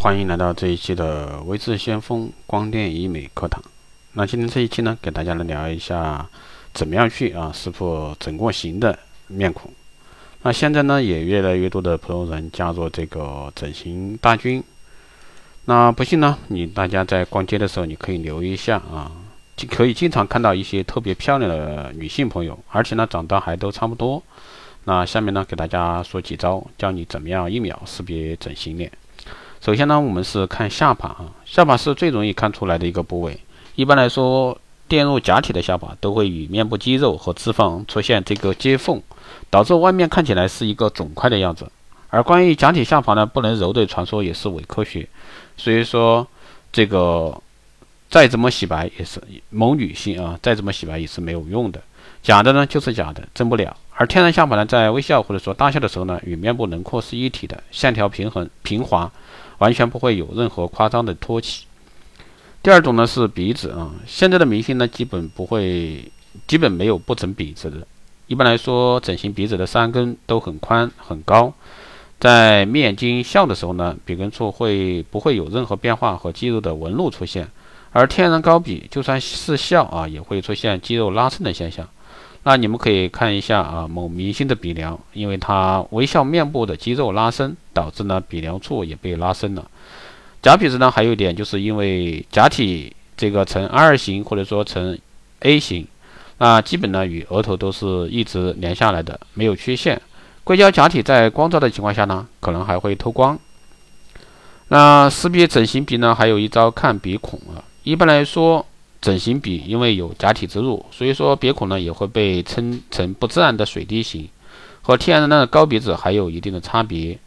欢迎来到这一期的微智先锋光电医美课堂。那今天这一期呢，给大家来聊一下怎么样去啊识破整过型的面孔。那现在呢，也越来越多的普通人加入这个整形大军。那不信呢，你大家在逛街的时候，你可以留意一下啊，就可以经常看到一些特别漂亮的女性朋友，而且呢长得还都差不多。那下面呢，给大家说几招，教你怎么样一秒识别整形脸。首先呢，我们是看下巴啊，下巴是最容易看出来的一个部位。一般来说，垫入假体的下巴都会与面部肌肉和脂肪出现这个接缝，导致外面看起来是一个肿块的样子。而关于假体下巴呢，不能揉的传说也是伪科学。所以说，这个再怎么洗白也是某女性啊，再怎么洗白也是没有用的。假的呢就是假的，真不了。而天然下巴呢，在微笑或者说大笑的时候呢，与面部轮廓是一体的，线条平衡平滑，完全不会有任何夸张的托起。第二种呢是鼻子啊，现在的明星呢基本不会，基本没有不整鼻子的。一般来说，整形鼻子的山根都很宽很高，在面睛笑的时候呢，鼻根处会不会有任何变化和肌肉的纹路出现？而天然高鼻就算是笑啊，也会出现肌肉拉伸的现象。那你们可以看一下啊，某明星的鼻梁，因为他微笑面部的肌肉拉伸，导致呢鼻梁处也被拉伸了。假鼻子呢，还有一点就是因为假体这个呈 R 型或者说呈 A 型，那基本呢与额头都是一直连下来的，没有缺陷。硅胶假体在光照的情况下呢，可能还会透光。那识别整形鼻呢，还有一招看鼻孔啊，一般来说。整形鼻因为有假体植入，所以说鼻孔呢也会被称成不自然的水滴形，和天然的高鼻子还有一定的差别。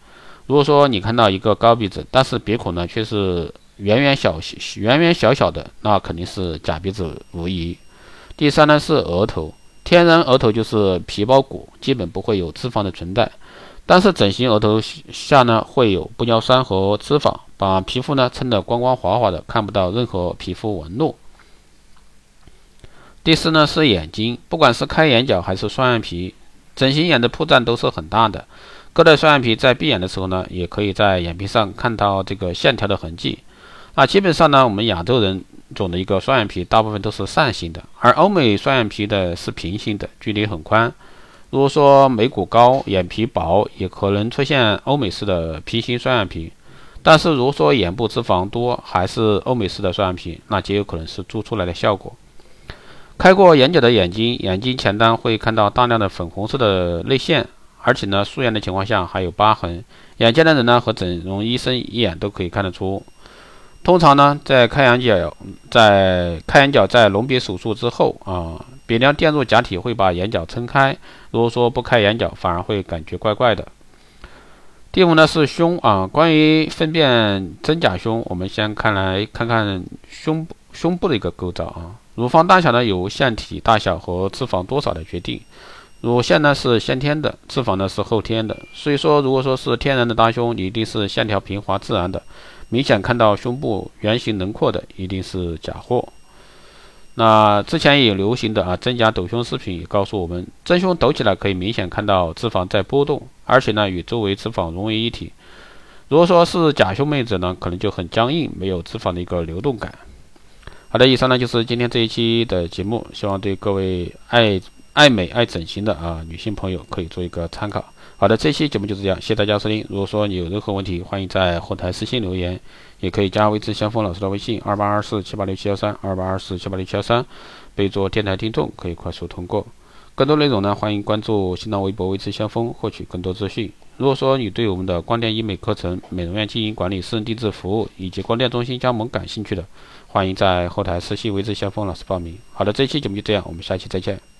如果说你看到一个高鼻子，但是鼻孔呢却是圆圆小圆圆小小的，那肯定是假鼻子无疑。第三呢是额头，天然额头就是皮包骨，基本不会有脂肪的存在，但是整形额头下呢会有玻尿酸和脂肪，把皮肤呢撑得光光滑滑的，看不到任何皮肤纹路。第四呢是眼睛，不管是开眼角还是双眼皮，整形眼的破绽都是很大的。割的双眼皮在闭眼的时候呢，也可以在眼皮上看到这个线条的痕迹。那基本上呢，我们亚洲人种的一个双眼皮，大部分都是扇形的，而欧美双眼皮的是平行的，距离很宽。如果说眉骨高、眼皮薄，也可能出现欧美式的平行双眼皮。但是如果说眼部脂肪多，还是欧美式的双眼皮，那极有可能是做出来的效果。开过眼角的眼睛，眼睛前端会看到大量的粉红色的泪腺，而且呢，素颜的情况下还有疤痕。眼尖的人呢，和整容医生一眼都可以看得出。通常呢，在开眼角，在开眼角在隆鼻手术之后啊，鼻梁垫入假体会把眼角撑开。如果说不开眼角，反而会感觉怪怪的。第五呢是胸啊，关于分辨真假胸，我们先看来看看胸部胸部的一个构造啊。乳房大小呢，由腺体大小和脂肪多少来决定。乳腺呢是先天的，脂肪呢是后天的。所以说，如果说是天然的大胸，一定是线条平滑自然的，明显看到胸部圆形轮廓的，一定是假货。那之前也流行的啊真假抖胸视频也告诉我们，真胸抖起来可以明显看到脂肪在波动，而且呢与周围脂肪融为一体。如果说是假胸妹子呢，可能就很僵硬，没有脂肪的一个流动感。好的，以上呢就是今天这一期的节目，希望对各位爱爱美爱整形的啊女性朋友可以做一个参考。好的，这期节目就是这样，谢谢大家收听。如果说你有任何问题，欢迎在后台私信留言，也可以加微之相锋老师的微信二八二四七八六七幺三二八二四七八六七幺三，备注电台听众，可以快速通过。更多内容呢，欢迎关注新浪微博微之相锋，获取更多资讯。如果说你对我们的光电医美课程、美容院经营管理、私人定制服务以及光电中心加盟感兴趣的，欢迎在后台私信“微之相锋老师”报名。好的，这期节目就这样，我们下期再见。